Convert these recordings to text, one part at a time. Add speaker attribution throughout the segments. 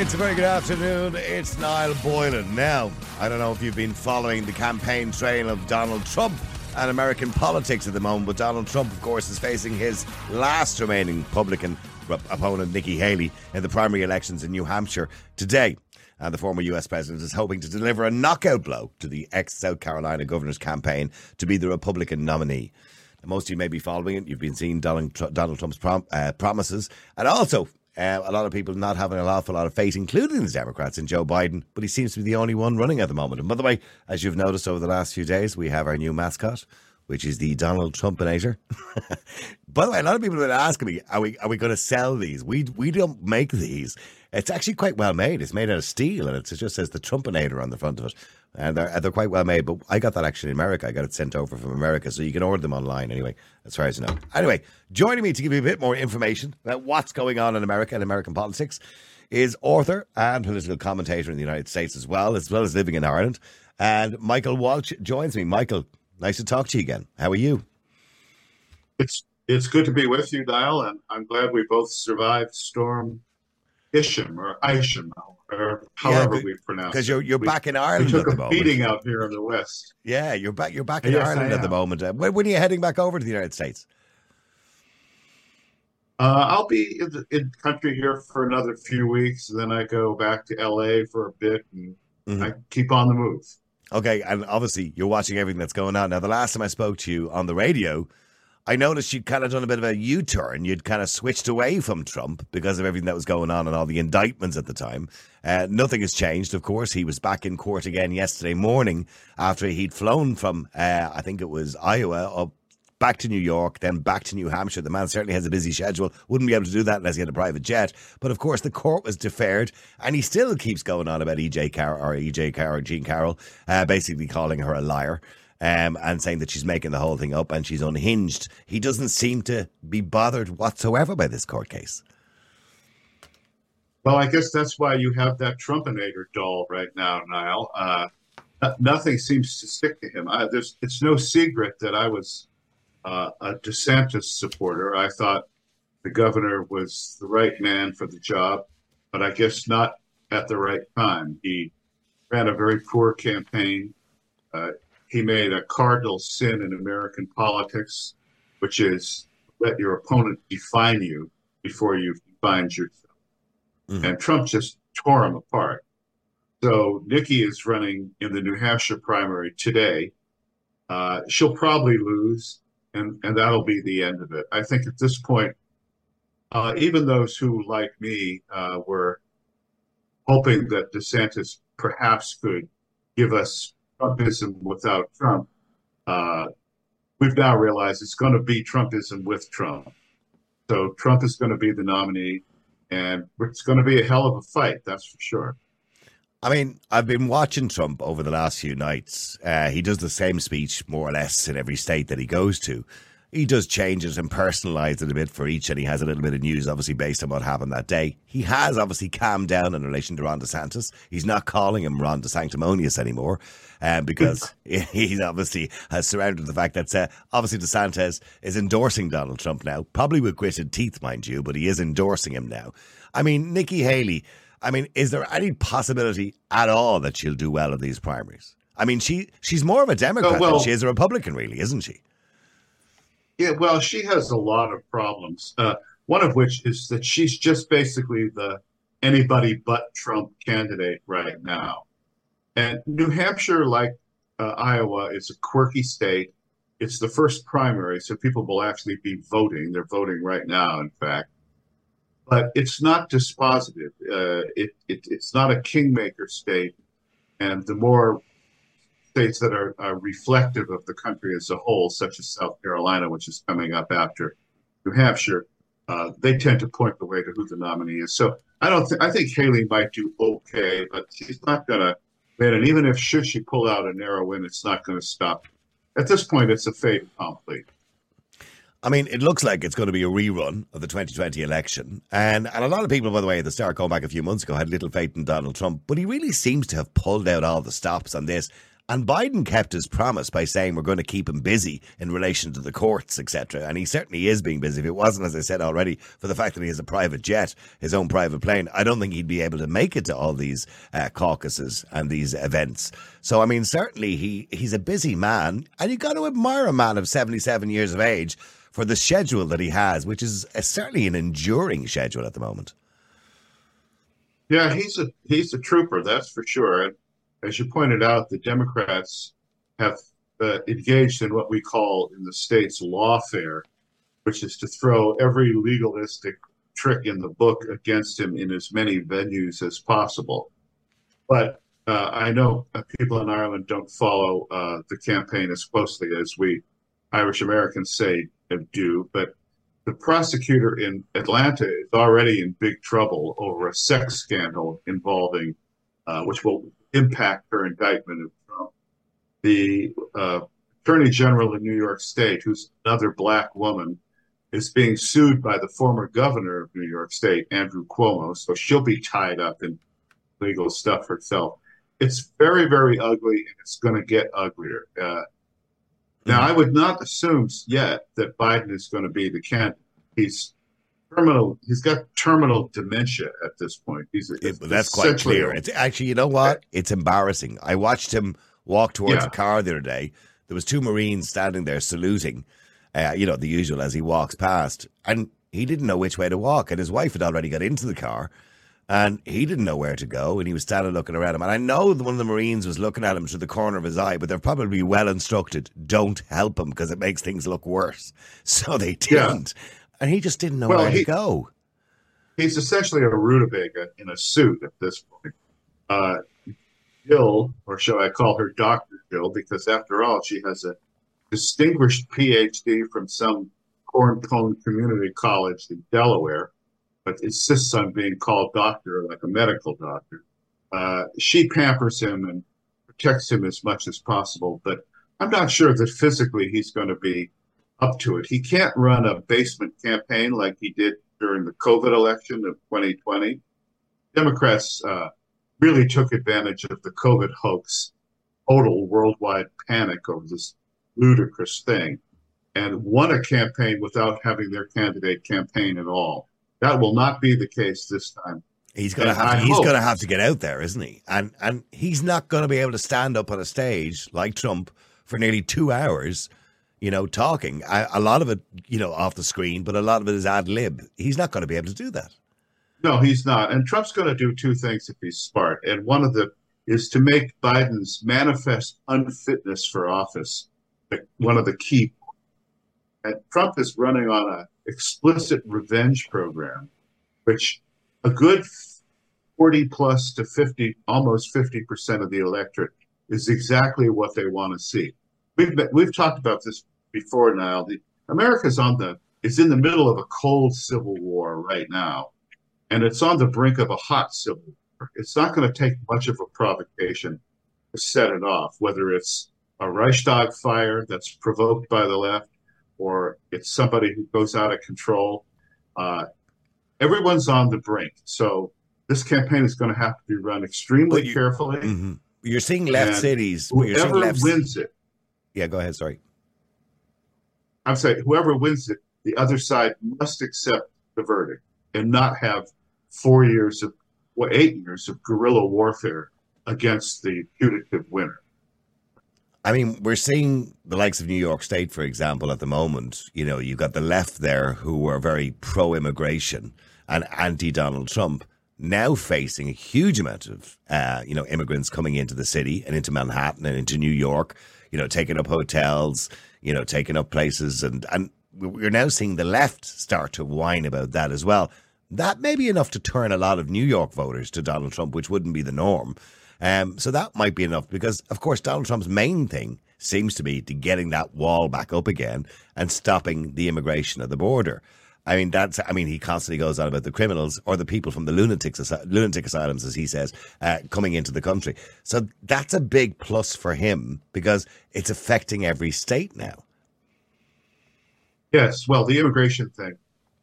Speaker 1: It's a very good afternoon. It's Niall Boylan. Now, I don't know if you've been following the campaign trail of Donald Trump and American politics at the moment, but Donald Trump, of course, is facing his last remaining Republican opponent, Nikki Haley, in the primary elections in New Hampshire today. And the former US president is hoping to deliver a knockout blow to the ex South Carolina governor's campaign to be the Republican nominee. Most of you may be following it. You've been seeing Donald, Trump's prom, uh, promises. And also, uh, a lot of people not having an awful lot of faith, including the Democrats in Joe Biden, but he seems to be the only one running at the moment. And by the way, as you've noticed over the last few days, we have our new mascot, which is the Donald Trumpinator. by the way, a lot of people have been asking me, are we are we going to sell these? We we don't make these. It's actually quite well made. It's made out of steel, and it just says the Trumpinator on the front of it and they're, they're quite well made. But I got that actually in America. I got it sent over from America, so you can order them online anyway, as far as I know. Anyway, joining me to give you a bit more information about what's going on in America and American politics is author and political commentator in the United States as well, as well as living in Ireland. And Michael Walsh joins me. Michael, nice to talk to you again. How are you?
Speaker 2: It's it's good to be with you, Niall, and I'm glad we both survived Storm Isham or Isham or however yeah, we pronounce it.
Speaker 1: because you're you're
Speaker 2: we,
Speaker 1: back in Ireland.
Speaker 2: We took a beating out here in the west.
Speaker 1: Yeah, you're back. You're back in yes, Ireland at the moment. When, when, are you heading back over to the United States?
Speaker 2: Uh, I'll be in the in country here for another few weeks. Then I go back to LA for a bit, and mm-hmm. I keep on the move.
Speaker 1: Okay, and obviously you're watching everything that's going on. Now, the last time I spoke to you on the radio, I noticed you'd kind of done a bit of a U turn. You'd kind of switched away from Trump because of everything that was going on and all the indictments at the time. Uh, nothing has changed, of course. He was back in court again yesterday morning after he'd flown from, uh, I think it was Iowa, up back to New York, then back to New Hampshire. The man certainly has a busy schedule. Wouldn't be able to do that unless he had a private jet. But of course, the court was deferred, and he still keeps going on about EJ Carroll or EJ Carroll, Jean Carroll, uh, basically calling her a liar um, and saying that she's making the whole thing up and she's unhinged. He doesn't seem to be bothered whatsoever by this court case.
Speaker 2: Well, I guess that's why you have that Trumpinator doll right now, Niall. Uh, nothing seems to stick to him. I, it's no secret that I was uh, a DeSantis supporter. I thought the governor was the right man for the job, but I guess not at the right time. He ran a very poor campaign. Uh, he made a cardinal sin in American politics, which is let your opponent define you before you've defined yourself. Mm-hmm. And Trump just tore him apart. So Nikki is running in the New Hampshire primary today. Uh, she'll probably lose, and, and that'll be the end of it. I think at this point, uh, even those who, like me, uh, were hoping that DeSantis perhaps could give us Trumpism without Trump, uh, we've now realized it's going to be Trumpism with Trump. So Trump is going to be the nominee, and it's going to be a hell of a fight, that's for sure.
Speaker 1: I mean, I've been watching Trump over the last few nights. Uh, he does the same speech more or less in every state that he goes to he does change it and personalise it a bit for each, and he has a little bit of news, obviously, based on what happened that day. He has obviously calmed down in relation to Ron DeSantis. He's not calling him Ron DeSanctimonious anymore um, because he obviously has surrounded the fact that uh, obviously DeSantis is endorsing Donald Trump now, probably with gritted teeth, mind you, but he is endorsing him now. I mean, Nikki Haley, I mean, is there any possibility at all that she'll do well in these primaries? I mean, she she's more of a Democrat oh, well, than she is a Republican, really, isn't she?
Speaker 2: Yeah, well, she has a lot of problems. Uh, one of which is that she's just basically the anybody but Trump candidate right now. And New Hampshire, like uh, Iowa, is a quirky state. It's the first primary, so people will actually be voting. They're voting right now, in fact. But it's not dispositive. Uh, it, it, it's not a kingmaker state. And the more states that are, are, reflective of the country as a whole, such as South Carolina, which is coming up after New Hampshire, uh, they tend to point the way to who the nominee is. So I don't. Th- I think Haley might do okay, but she's not going to win. And even if should she pull out a narrow win, it's not going to stop. At this point, it's a fait accompli.
Speaker 1: I mean, it looks like it's going to be a rerun of the 2020 election. And, and a lot of people, by the way, at the start going back a few months ago, had little faith in Donald Trump. But he really seems to have pulled out all the stops on this And Biden kept his promise by saying we're going to keep him busy in relation to the courts, etc. And he certainly is being busy. If it wasn't, as I said already, for the fact that he has a private jet, his own private plane, I don't think he'd be able to make it to all these uh, caucuses and these events. So, I mean, certainly he, he's a busy man, and you've got to admire a man of 77 years of age for the schedule that he has, which is a, certainly an enduring schedule at the moment.
Speaker 2: Yeah, he's a he's a trooper, that's for sure. As you pointed out, the Democrats have uh, engaged in what we call in the states lawfare, which is to throw every legalistic trick in the book against him in as many venues as possible. But uh, I know people in Ireland don't follow uh, the campaign as closely as we Irish Americans say do, but the prosecutor in Atlanta is already in big trouble over a sex scandal involving, uh, which will impact her indictment of Trump. The uh, attorney general in New York State, who's another black woman, is being sued by the former governor of New York State, Andrew Cuomo. So she'll be tied up in legal stuff herself. It's very, very ugly, and it's going to get uglier. Uh, now, I would not assume yet that Biden is going to be the candidate. He's terminal. He's got terminal dementia at this point. He's
Speaker 1: it, that's quite clear. It's actually, you know what? It's embarrassing. I watched him walk towards yeah. a car the other day. There was two Marines standing there saluting. Uh, you know the usual as he walks past, and he didn't know which way to walk. And his wife had already got into the car, and he didn't know where to go. And he was standing looking around him. And I know that one of the Marines was looking at him through the corner of his eye, but they're probably well instructed: don't help him because it makes things look worse. So they didn't. Yeah and he just didn't know well, where he, to go.
Speaker 2: He's essentially a rutabaga in a suit at this point. Uh, Jill, or shall I call her Dr. Jill, because after all, she has a distinguished PhD from some corn-pone community college in Delaware, but insists on being called doctor like a medical doctor. Uh, she pampers him and protects him as much as possible, but I'm not sure that physically he's going to be up to it. He can't run a basement campaign like he did during the COVID election of 2020. Democrats uh, really took advantage of the COVID hoax, total worldwide panic over this ludicrous thing, and won a campaign without having their candidate campaign at all. That will not be the case this time.
Speaker 1: He's gonna have to, he's hope, gonna have to get out there, isn't he? And and he's not gonna be able to stand up on a stage like Trump for nearly two hours you know, talking. I, a lot of it, you know, off the screen, but a lot of it is ad lib. He's not going to be able to do that.
Speaker 2: No, he's not. And Trump's going to do two things if he's smart. And one of them is to make Biden's manifest unfitness for office one of the key. And Trump is running on an explicit revenge program, which a good 40 plus to 50, almost 50% of the electorate is exactly what they want to see. We've, been, we've talked about this before now. The America's on the is in the middle of a cold civil war right now, and it's on the brink of a hot civil war. It's not going to take much of a provocation to set it off, whether it's a Reichstag fire that's provoked by the left, or it's somebody who goes out of control. Uh, everyone's on the brink, so this campaign is going to have to be run extremely you, carefully. Mm-hmm.
Speaker 1: You're seeing left cities.
Speaker 2: Whoever
Speaker 1: left...
Speaker 2: wins it.
Speaker 1: Yeah, go ahead. Sorry.
Speaker 2: I'm saying whoever wins it, the other side must accept the verdict and not have four years of, well, eight years of guerrilla warfare against the putative winner.
Speaker 1: I mean, we're seeing the likes of New York State, for example, at the moment. You know, you've got the left there who are very pro immigration and anti Donald Trump now facing a huge amount of, uh, you know, immigrants coming into the city and into Manhattan and into New York, you know, taking up hotels, you know, taking up places. And, and we're now seeing the left start to whine about that as well. That may be enough to turn a lot of New York voters to Donald Trump, which wouldn't be the norm. Um, so that might be enough because, of course, Donald Trump's main thing seems to be to getting that wall back up again and stopping the immigration at the border. I mean, that's, I mean, he constantly goes on about the criminals or the people from the lunatic, lunatic asylums, as he says, uh, coming into the country. So that's a big plus for him because it's affecting every state now.
Speaker 2: Yes. Well, the immigration thing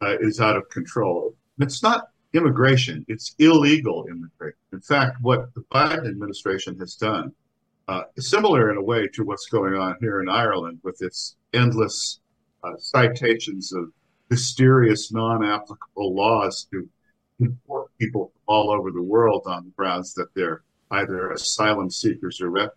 Speaker 2: uh, is out of control. It's not immigration, it's illegal immigration. In fact, what the Biden administration has done uh, is similar in a way to what's going on here in Ireland with its endless uh, citations of mysterious, non-applicable laws to import people from all over the world on the grounds that they're either asylum seekers or refugees.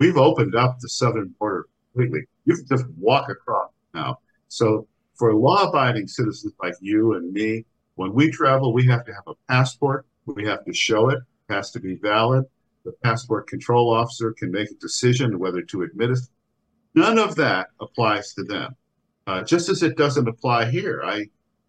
Speaker 2: We've opened up the southern border completely. You can just walk across now. So for law-abiding citizens like you and me, when we travel, we have to have a passport. We have to show it. It has to be valid. The passport control officer can make a decision whether to admit us. None of that applies to them. Uh, just as it doesn't apply here. I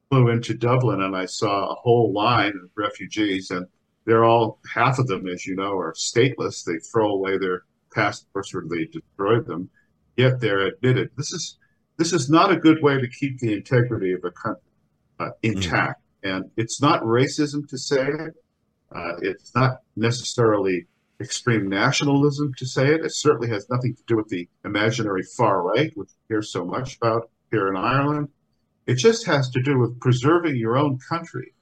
Speaker 2: flew into Dublin and I saw a whole line of refugees, and they're all half of them, as you know, are stateless. They throw away their passports or they destroy them, yet they're admitted. This is this is not a good way to keep the integrity of a country uh, intact. Mm. And it's not racism to say it. Uh, it's not necessarily extreme nationalism to say it. It certainly has nothing to do with the imaginary far right, which we hear so much about here in Ireland. It just has to do with preserving your own country.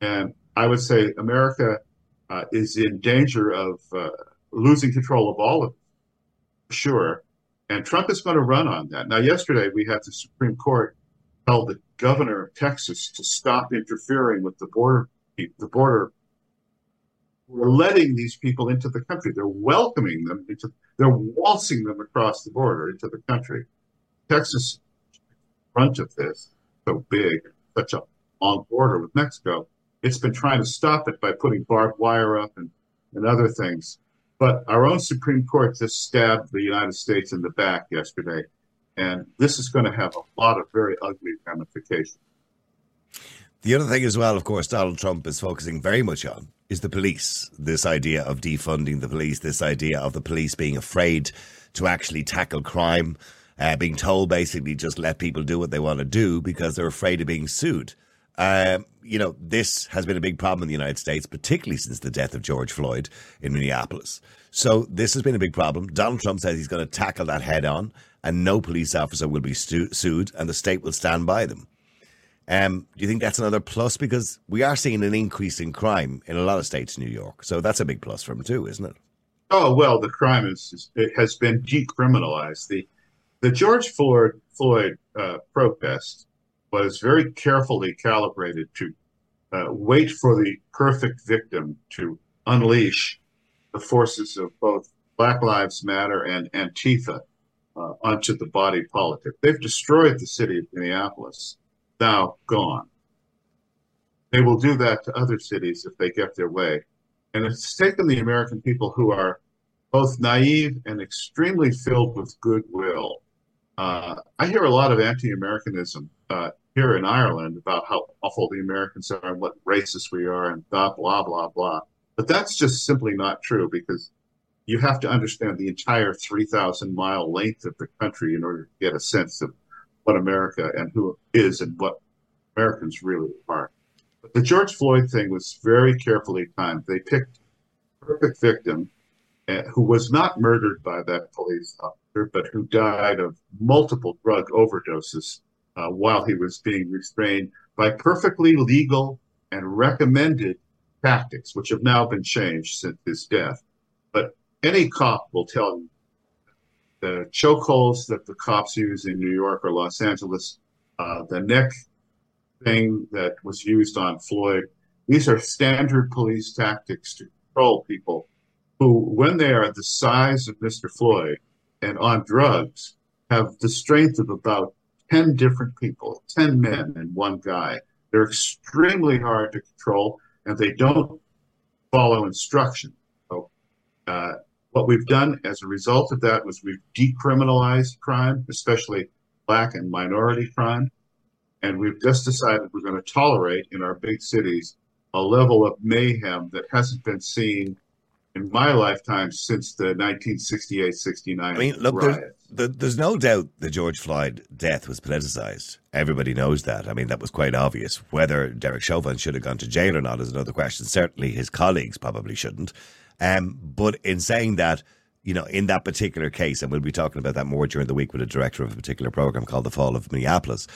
Speaker 2: And I would say America uh, is in danger of uh, losing control of all of it, sure. And Trump is going to run on that. Now, yesterday we had the Supreme Court tell the governor of Texas to stop interfering with the border. The border. We're letting these people into the country. They're welcoming them into. They're waltzing them across the border into the country. Texas, front of this, so big, such a long border with Mexico, it's been trying to stop it by putting barbed wire up and, and other things. But our own Supreme Court just stabbed the United States in the back yesterday. And this is going to have a lot of very ugly ramifications.
Speaker 1: The other thing, as well, of course, Donald Trump is focusing very much on is the police. This idea of defunding the police, this idea of the police being afraid to actually tackle crime, uh, being told basically just let people do what they want to do because they're afraid of being sued. Um, you know, this has been a big problem in the United States, particularly since the death of George Floyd in Minneapolis. So this has been a big problem. Donald Trump says he's going to tackle that head on, and no police officer will be stu- sued, and the state will stand by them. Um, do you think that's another plus? Because we are seeing an increase in crime in a lot of states in New York. So that's a big plus for him too, isn't it?
Speaker 2: Oh well, the crime is it has been decriminalized. The the George Floyd Floyd uh, protest was very carefully calibrated to uh, wait for the perfect victim to unleash the forces of both Black Lives Matter and Antifa uh, onto the body politic. They've destroyed the city of Minneapolis, now gone. They will do that to other cities if they get their way. And it's taken the American people who are both naive and extremely filled with goodwill. Uh, I hear a lot of anti Americanism uh, here in Ireland about how awful the Americans are and what racist we are and blah, blah, blah, blah. But that's just simply not true because you have to understand the entire 3,000 mile length of the country in order to get a sense of what America and who is and what Americans really are. But the George Floyd thing was very carefully timed. They picked perfect victim uh, who was not murdered by that police officer, but who died of multiple drug overdoses uh, while he was being restrained by perfectly legal and recommended tactics, which have now been changed since his death. But any cop will tell you the chokeholds that the cops use in New York or Los Angeles, uh, the neck thing that was used on Floyd, these are standard police tactics to control people who, when they are the size of Mr. Floyd and on drugs, have the strength of about 10 different people, 10 men and one guy. They're extremely hard to control and they don't follow instruction. So, uh, what we've done as a result of that was we've decriminalized crime, especially black and minority crime. And we've just decided we're going to tolerate in our big cities a level of mayhem that hasn't been seen in my lifetime since the 1968 69 I mean, look,
Speaker 1: there's, there's, no doubt the George Floyd death was politicized. Everybody knows that. I mean, that was quite obvious. Whether Derek Chauvin should have gone to jail or not is another question. Certainly his colleagues probably shouldn't. Um, but in saying that, you know, in that particular case, and we'll be talking about that more during the week with a director of a particular program called The Fall of Minneapolis,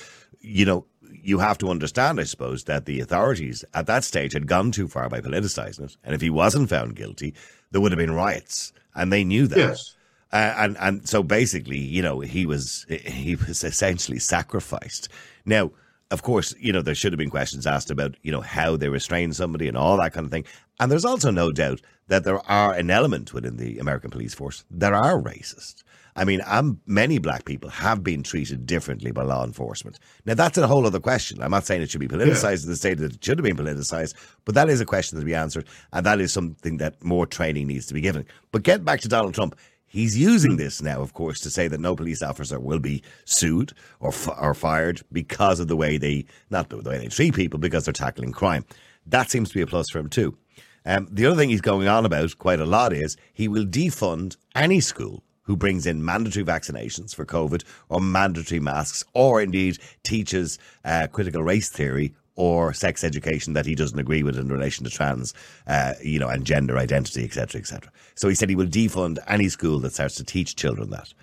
Speaker 1: you know, you have to understand, I suppose, that the authorities at that stage had gone too far by politicising it. And if he wasn't found guilty, there would have been riots. and they knew that.
Speaker 2: Yes.
Speaker 1: Uh, and and so basically, you know, he was he was essentially sacrificed. Now, of course, you know there should have been questions asked about you know how they restrain somebody and all that kind of thing. And there's also no doubt that there are an element within the American police force that are racist. I mean, I'm, many black people have been treated differently by law enforcement. Now, that's a whole other question. I'm not saying it should be politicized in the state that it should have been politicized, but that is a question to be answered, and that is something that more training needs to be given. But get back to Donald Trump. He's using this now, of course, to say that no police officer will be sued or or fired because of the way they not the way they treat people because they're tackling crime. That seems to be a plus for him too. Um, the other thing he's going on about quite a lot is he will defund any school who brings in mandatory vaccinations for COVID or mandatory masks, or indeed teaches uh, critical race theory or sex education that he doesn't agree with in relation to trans, uh, you know, and gender identity, etc., etc. So he said he will defund any school that starts to teach children that.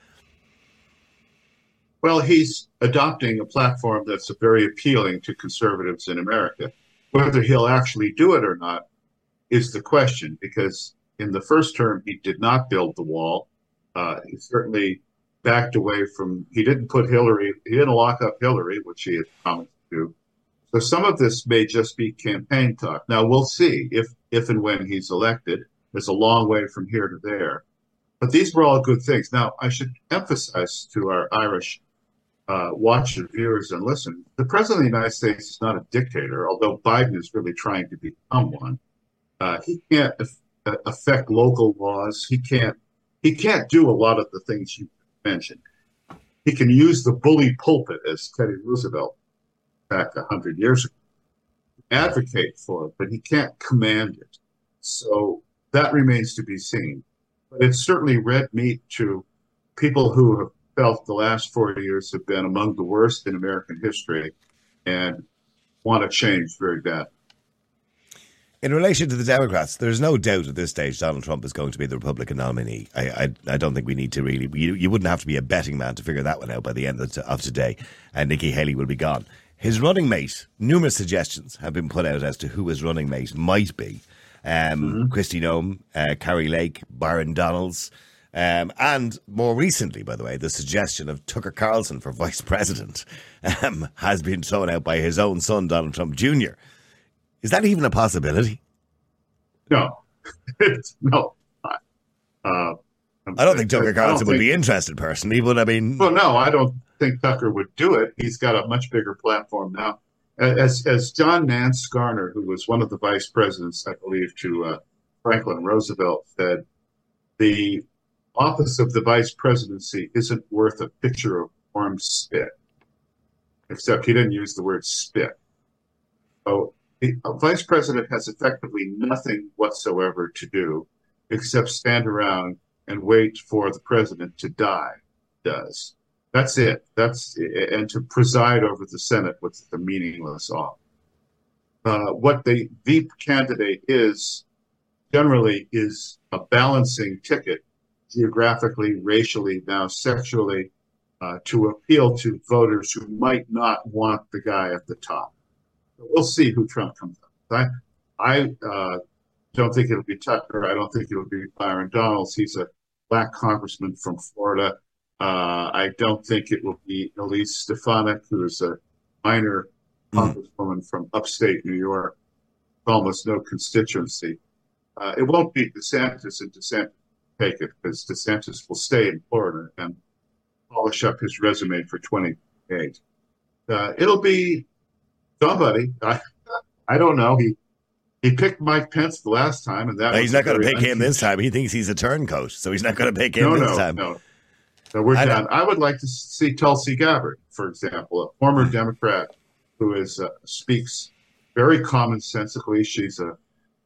Speaker 2: Well, he's adopting a platform that's very appealing to conservatives in America. Whether he'll actually do it or not is the question, because in the first term, he did not build the wall. Uh, he certainly backed away from. He didn't put Hillary. He didn't lock up Hillary, which he had promised to do. So some of this may just be campaign talk. Now we'll see if if and when he's elected. There's a long way from here to there, but these were all good things. Now I should emphasize to our Irish uh, watchers, viewers, and listen: the president of the United States is not a dictator, although Biden is really trying to become one. Uh, he can't affect local laws. He can't he can't do a lot of the things you mentioned. He can use the bully pulpit, as Teddy Roosevelt back a hundred years ago, advocate for it, but he can't command it. So that remains to be seen. But it's certainly red meat to people who have felt the last 40 years have been among the worst in American history and want to change very bad.
Speaker 1: In relation to the Democrats, there's no doubt at this stage Donald Trump is going to be the Republican nominee. I, I, I don't think we need to really. You, you, wouldn't have to be a betting man to figure that one out by the end of, of today, and Nikki Haley will be gone. His running mate, numerous suggestions have been put out as to who his running mate might be. Um, mm-hmm. Kristi Noem, uh, Kari Lake, Byron Donalds, um, and more recently, by the way, the suggestion of Tucker Carlson for vice president um, has been thrown out by his own son, Donald Trump Jr. Is that even a possibility?
Speaker 2: No, no. Uh,
Speaker 1: I don't think Tucker Carlson would be interested personally, but I mean,
Speaker 2: well, no, I don't think Tucker would do it. He's got a much bigger platform now. As as John Nance Garner, who was one of the vice presidents, I believe, to uh, Franklin Roosevelt, said, the office of the vice presidency isn't worth a picture of warm spit. Except he didn't use the word spit. So a vice president has effectively nothing whatsoever to do except stand around and wait for the president to die. Does that's it. That's and to preside over the Senate with the meaningless office. Uh, what the the candidate is generally is a balancing ticket, geographically, racially, now sexually, uh, to appeal to voters who might not want the guy at the top we'll see who Trump comes up. I, I uh, don't think it'll be Tucker. I don't think it'll be Byron Donalds. He's a black congressman from Florida. Uh, I don't think it will be Elise Stefanik, who is a minor mm. congresswoman from upstate New York, with almost no constituency. Uh, it won't be DeSantis, and DeSantis take it because DeSantis will stay in Florida and polish up his resume for 28. Uh, it'll be somebody. I, I don't know. He he picked Mike Pence the last time, and that
Speaker 1: no, he's not going to pick him this time. He thinks he's a turncoat, so he's not going to pick him
Speaker 2: no,
Speaker 1: this
Speaker 2: no,
Speaker 1: time.
Speaker 2: No, no, we're I done. I would like to see Tulsi Gabbard, for example, a former Democrat who is uh, speaks very commonsensically. She's a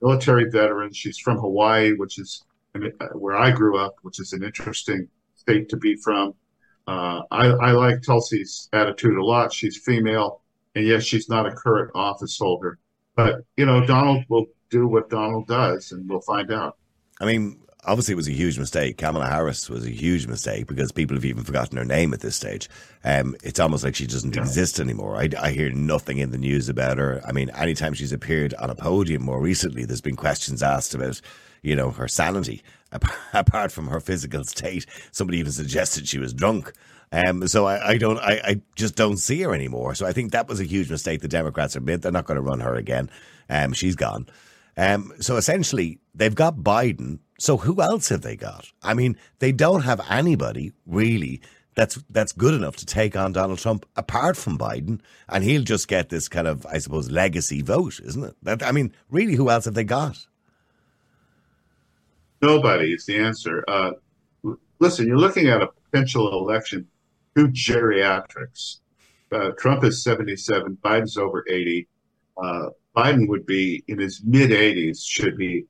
Speaker 2: military veteran. She's from Hawaii, which is uh, where I grew up, which is an interesting state to be from. Uh, I, I like Tulsi's attitude a lot. She's female and yes, she's not a current office holder. But, you know, Donald will do what Donald does, and we'll find out.
Speaker 1: I mean, obviously it was a huge mistake. Kamala Harris was a huge mistake because people have even forgotten her name at this stage. Um, it's almost like she doesn't yeah. exist anymore. I, I, hear nothing in the news about her. I mean, anytime she's appeared on a podium more recently, there's been questions asked about, you know, her sanity. Apart from her physical state, somebody even suggested she was drunk. Um, so I, I don't, I, I, just don't see her anymore. So I think that was a huge mistake the Democrats have made. They're not going to run her again. Um, she's gone. Um, so essentially, they've got Biden. So who else have they got? I mean, they don't have anybody really that's that's good enough to take on Donald Trump apart from Biden, and he'll just get this kind of, I suppose, legacy vote, isn't it? That, I mean, really, who else have they got?
Speaker 2: Nobody is the answer. Uh, listen, you're looking at a potential election two geriatrics. Uh, Trump is 77, Biden's over 80. Uh, Biden would be in his mid 80s, should he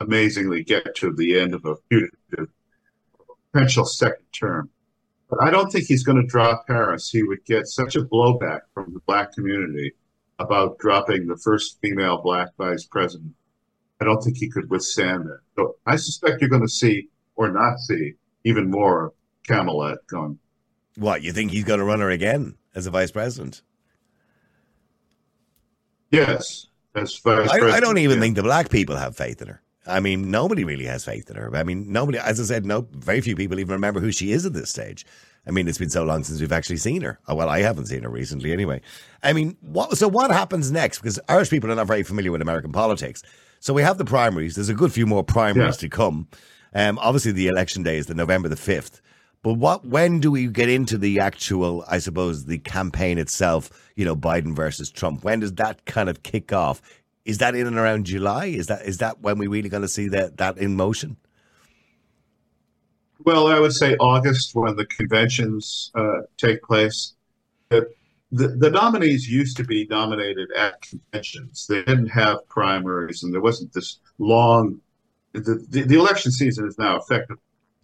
Speaker 2: amazingly get to the end of a putative potential second term. But I don't think he's going to drop Harris. He would get such a blowback from the black community about dropping the first female black vice president. I don't think he could withstand that. So I suspect you're going to see or not see even more Kamala going.
Speaker 1: What, you think he's going to run her again as a vice president?
Speaker 2: Yes, as vice
Speaker 1: I. I don't even yeah. think the black people have faith in her. I mean, nobody really has faith in her. I mean, nobody, as I said, no, very few people even remember who she is at this stage. I mean, it's been so long since we've actually seen her. Oh, well, I haven't seen her recently anyway. I mean, what, so what happens next? Because Irish people are not very familiar with American politics. So we have the primaries. There's a good few more primaries yeah. to come. Um, obviously, the election day is the November the 5th. But what? When do we get into the actual? I suppose the campaign itself. You know, Biden versus Trump. When does that kind of kick off? Is that in and around July? Is that is that when we really going to see that that in motion?
Speaker 2: Well, I would say August when the conventions uh, take place. The, the, the nominees used to be nominated at conventions. They didn't have primaries, and there wasn't this long. The, the, the election season is now effective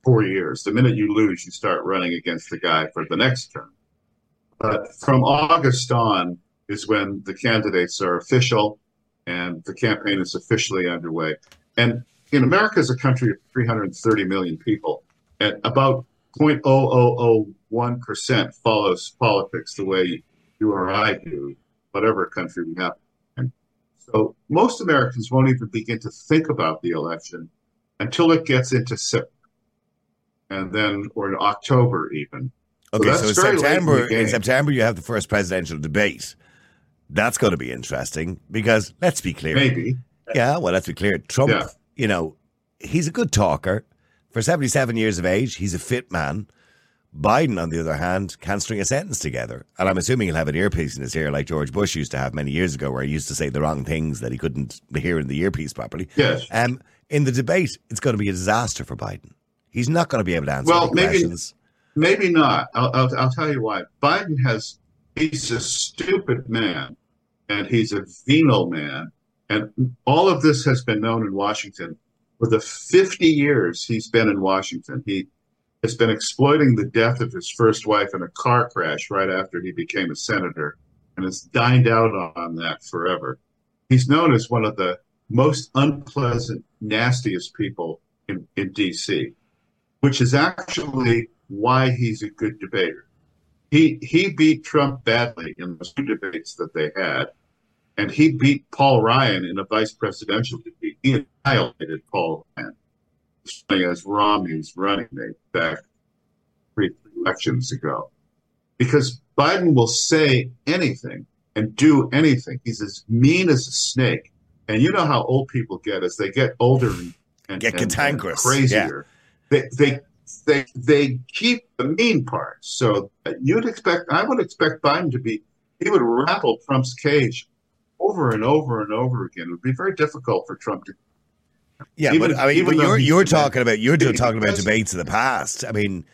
Speaker 2: four years. The minute you lose, you start running against the guy for the next term. But from August on is when the candidates are official and the campaign is officially underway. And in America is a country of 330 million people, and about 0.0001% follows politics the way you or I do, whatever country we have. And so most Americans won't even begin to think about the election until it gets into and then or in October even.
Speaker 1: Okay, so, so September in, in September you have the first presidential debate. That's going to be interesting because let's be clear.
Speaker 2: Maybe.
Speaker 1: Yeah, well, let's be clear. Trump, yeah. you know, he's a good talker. For 77 years of age, he's a fit man. Biden, on the other hand, can't string a sentence together. And I'm assuming he'll have an earpiece in his ear like George Bush used to have many years ago, where he used to say the wrong things that he couldn't hear in the earpiece properly.
Speaker 2: Yes.
Speaker 1: Um, in the debate, it's going to be a disaster for Biden. He's not going to be able to answer well, maybe, questions.
Speaker 2: Maybe not. I'll, I'll, I'll tell you why. Biden has, he's a stupid man and he's a venal man. And all of this has been known in Washington. For the 50 years he's been in Washington, he has been exploiting the death of his first wife in a car crash right after he became a senator and has dined out on that forever. He's known as one of the most unpleasant, nastiest people in, in D.C which is actually why he's a good debater. He he beat Trump badly in the two debates that they had, and he beat Paul Ryan in a vice presidential debate. He annihilated Paul Ryan as Romney's running mate back three elections ago, because Biden will say anything and do anything. He's as mean as a snake, and you know how old people get as they get older and, and
Speaker 1: get cantankerous,
Speaker 2: crazier. Yeah they they they they keep the mean parts. So you'd expect, I would expect Biden to be, he would rattle Trump's cage over and over and over again. It would be very difficult for Trump to.
Speaker 1: Yeah, even, but I mean, but you're you're talking about you're talking about debates of the past. I mean,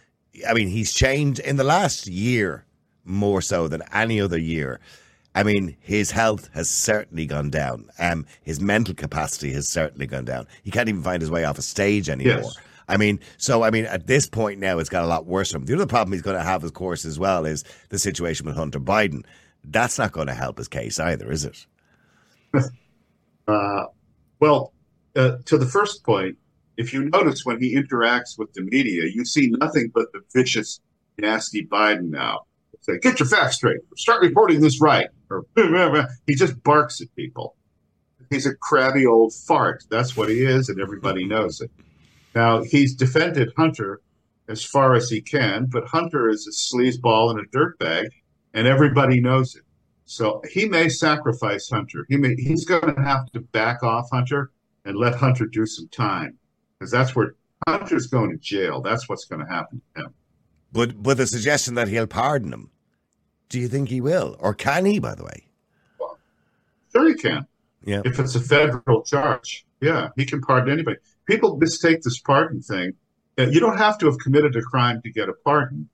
Speaker 1: I mean, he's changed in the last year more so than any other year. I mean, his health has certainly gone down. Um, his mental capacity has certainly gone down. He can't even find his way off a stage anymore. Yes. I mean, so I mean, at this point now, it's got a lot worse for him. The other problem he's going to have, of course, as well, is the situation with Hunter Biden. That's not going to help his case either, is it?
Speaker 2: Uh, well, uh, to the first point, if you notice when he interacts with the media, you see nothing but the vicious, nasty Biden now. Say, get your facts straight. Start reporting this right. Or he just barks at people. He's a crabby old fart. That's what he is, and everybody knows it. Now he's defended Hunter as far as he can, but Hunter is a sleazeball and a dirtbag, and everybody knows it. So he may sacrifice Hunter. He may he's going to have to back off Hunter and let Hunter do some time because that's where Hunter's going to jail. That's what's going to happen to him.
Speaker 1: But with the suggestion that he'll pardon him, do you think he will, or can he? By the way,
Speaker 2: well, sure he can.
Speaker 1: Yeah,
Speaker 2: if it's a federal charge, yeah, he can pardon anybody. People mistake this pardon thing. You don't have to have committed a crime to get a pardon.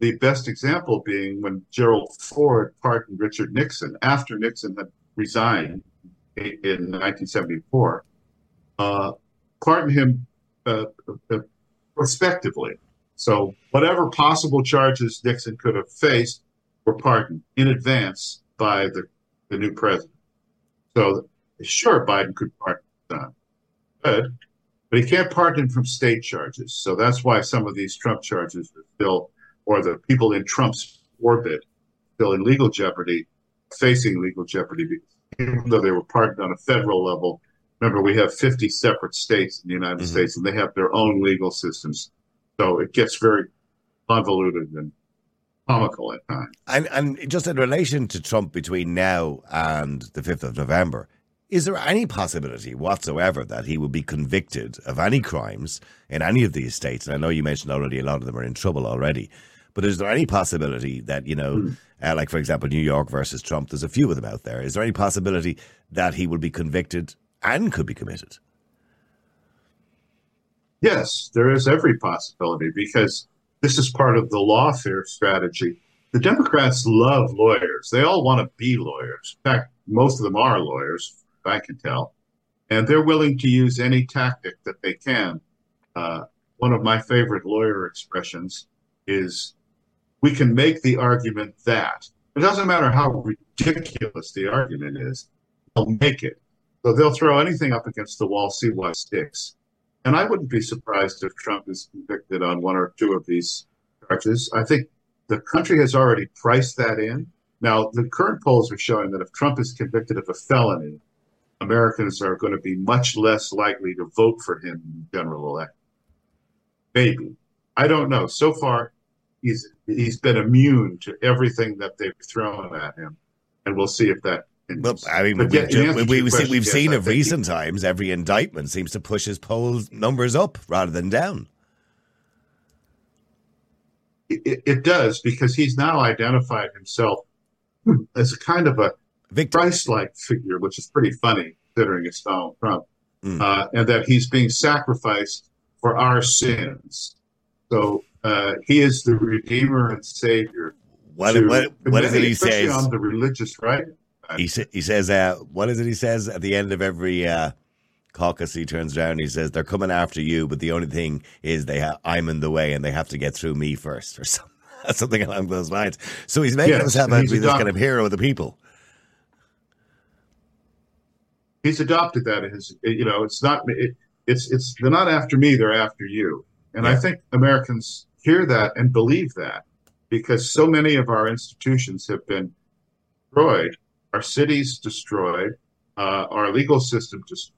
Speaker 2: The best example being when Gerald Ford pardoned Richard Nixon after Nixon had resigned in 1974. Uh, pardoned him uh, uh, prospectively. So whatever possible charges Nixon could have faced were pardoned in advance by the, the new president. So sure, Biden could pardon Don. Good. But he can't pardon him from state charges. So that's why some of these Trump charges are still, or the people in Trump's orbit, still in legal jeopardy, facing legal jeopardy, even though they were pardoned on a federal level remember we have 50 separate states in the United mm-hmm. States and they have their own legal systems. So it gets very convoluted and comical at times.
Speaker 1: And, and just in relation to Trump between now and the 5th of November, is there any possibility whatsoever that he will be convicted of any crimes in any of these states? And I know you mentioned already a lot of them are in trouble already. But is there any possibility that, you know, mm. uh, like for example, New York versus Trump, there's a few of them out there. Is there any possibility that he will be convicted and could be committed.
Speaker 2: Yes, there is every possibility because this is part of the lawfare strategy. The Democrats love lawyers. They all want to be lawyers. In fact, most of them are lawyers, I can tell. And they're willing to use any tactic that they can. Uh, one of my favorite lawyer expressions is we can make the argument that. It doesn't matter how ridiculous the argument is, they'll make it. So they'll throw anything up against the wall, see what sticks. And I wouldn't be surprised if Trump is convicted on one or two of these charges. I think the country has already priced that in. Now, the current polls are showing that if Trump is convicted of a felony, Americans are going to be much less likely to vote for him in the general election. Maybe. I don't know. So far, he's he's been immune to everything that they've thrown at him, and we'll see if that
Speaker 1: well, I mean, we've, we, we, we've yes, seen of recent he, times every indictment seems to push his poll numbers up rather than down.
Speaker 2: It, it does because he's now identified himself as a kind of a Christ-like figure, which is pretty funny considering it's Donald Trump, mm. uh, and that he's being sacrificed for our sins. So uh, he is the redeemer and savior.
Speaker 1: What, what, what is it he says?
Speaker 2: on the religious right?
Speaker 1: He sa- he says, uh, what is it? He says at the end of every uh, caucus, he turns around. He says, "They're coming after you, but the only thing is they ha- I'm in the way, and they have to get through me first, or something, something along those lines." So he's making yes, himself out to be this kind of hero of the people.
Speaker 2: He's adopted that as you know. It's not. It, it's it's they're not after me. They're after you. And yeah. I think Americans hear that and believe that because so many of our institutions have been destroyed our cities destroyed, uh, our legal system just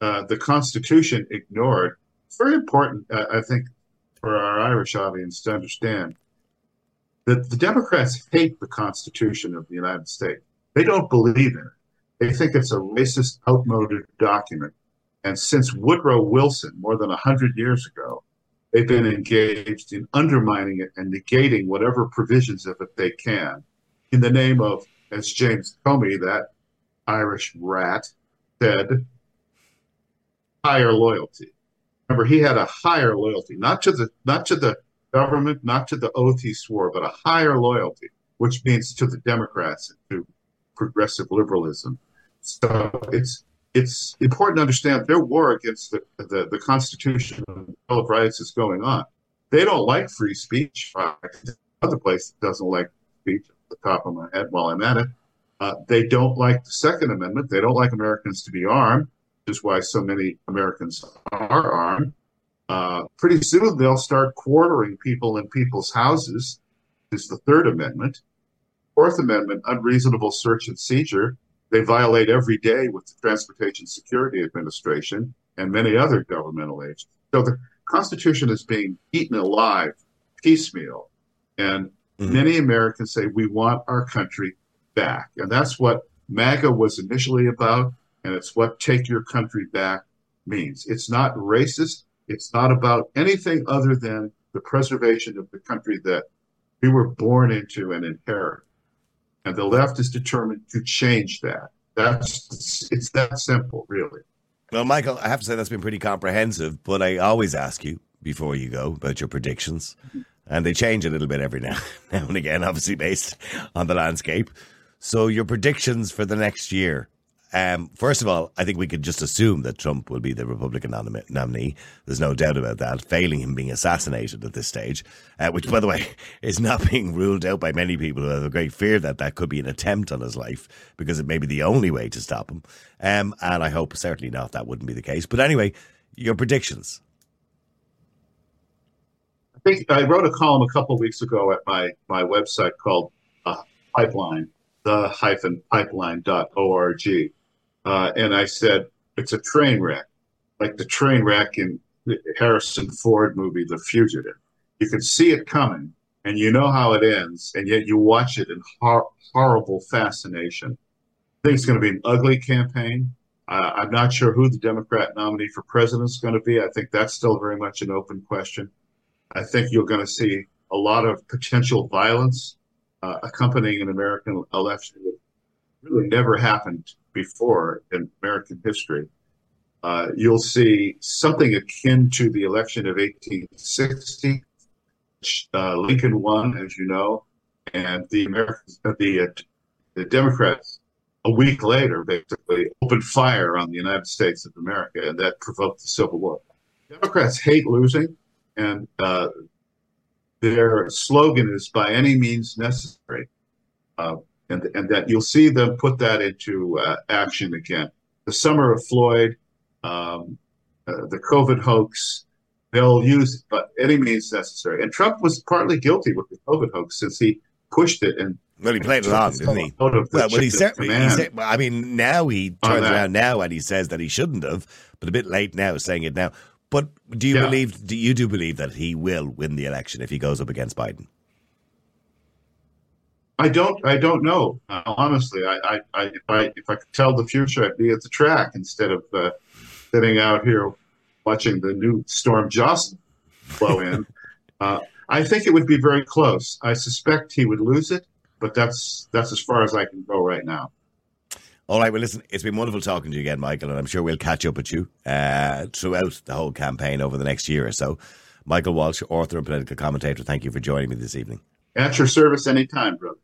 Speaker 2: uh, the Constitution ignored. It's very important, uh, I think, for our Irish audience to understand that the Democrats hate the Constitution of the United States. They don't believe in it. They think it's a racist, outmoded document. And since Woodrow Wilson, more than 100 years ago, they've been engaged in undermining it and negating whatever provisions of it they can in the name of as James Comey, that Irish rat, said, higher loyalty. Remember, he had a higher loyalty, not to the not to the government, not to the oath he swore, but a higher loyalty, which means to the Democrats and to progressive liberalism. So it's it's important to understand their war against the, the, the Constitution and the Bill of Rights is going on. They don't like free speech. Other place doesn't like speech at the top of my head while I'm at it. Uh, they don't like the Second Amendment. They don't like Americans to be armed. Which is why so many Americans are armed. Uh, pretty soon they'll start quartering people in people's houses. Is the Third Amendment. Fourth Amendment, unreasonable search and seizure. They violate every day with the Transportation Security Administration and many other governmental agencies. So the Constitution is being eaten alive piecemeal. And mm-hmm. many Americans say, we want our country back. And that's what MAGA was initially about. And it's what take your country back means. It's not racist. It's not about anything other than the preservation of the country that we were born into and inherit. And the left is determined to change that. That's it's that simple, really.
Speaker 1: Well, Michael, I have to say that's been pretty comprehensive, but I always ask you before you go about your predictions. And they change a little bit every now, now and again, obviously based on the landscape. So your predictions for the next year. Um, first of all, I think we could just assume that Trump will be the Republican nominee. There's no doubt about that. Failing him being assassinated at this stage, uh, which, by the way, is not being ruled out by many people who have a great fear that that could be an attempt on his life because it may be the only way to stop him. Um, and I hope certainly not that wouldn't be the case. But anyway, your predictions.
Speaker 2: I think I wrote a column a couple weeks ago at my my website called uh, Pipeline, the hyphen pipeline.org uh, and I said, it's a train wreck, like the train wreck in the Harrison Ford movie, The Fugitive. You can see it coming and you know how it ends, and yet you watch it in hor- horrible fascination. I think it's going to be an ugly campaign. Uh, I'm not sure who the Democrat nominee for president is going to be. I think that's still very much an open question. I think you're going to see a lot of potential violence uh, accompanying an American election that really never happened before in American history. Uh, you'll see something akin to the election of 1860. Uh, Lincoln won, as you know, and the Americans, uh, the uh, the Democrats, a week later, basically opened fire on the United States of America, and that provoked the Civil War. Democrats hate losing, and uh, their slogan is "by any means necessary." And, and that you'll see them put that into uh, action again. The summer of Floyd, um, uh, the COVID hoax, they'll use it by any means necessary. And Trump was partly guilty with the COVID hoax since he pushed it and
Speaker 1: well, he played it on, didn't he? Well, well he certainly. He said, I mean, now he turns around now and he says that he shouldn't have, but a bit late now saying it now. But do you yeah. believe? Do you do believe that he will win the election if he goes up against Biden?
Speaker 2: I don't. I don't know. Uh, honestly, I, I, I, if I, if I could tell the future, I'd be at the track instead of uh, sitting out here watching the new Storm Jocelyn blow in. uh, I think it would be very close. I suspect he would lose it, but that's that's as far as I can go right now.
Speaker 1: All right. Well, listen, it's been wonderful talking to you again, Michael, and I'm sure we'll catch up with you uh, throughout the whole campaign over the next year or so. Michael Walsh, author and political commentator, thank you for joining me this evening.
Speaker 2: At your service anytime, brother.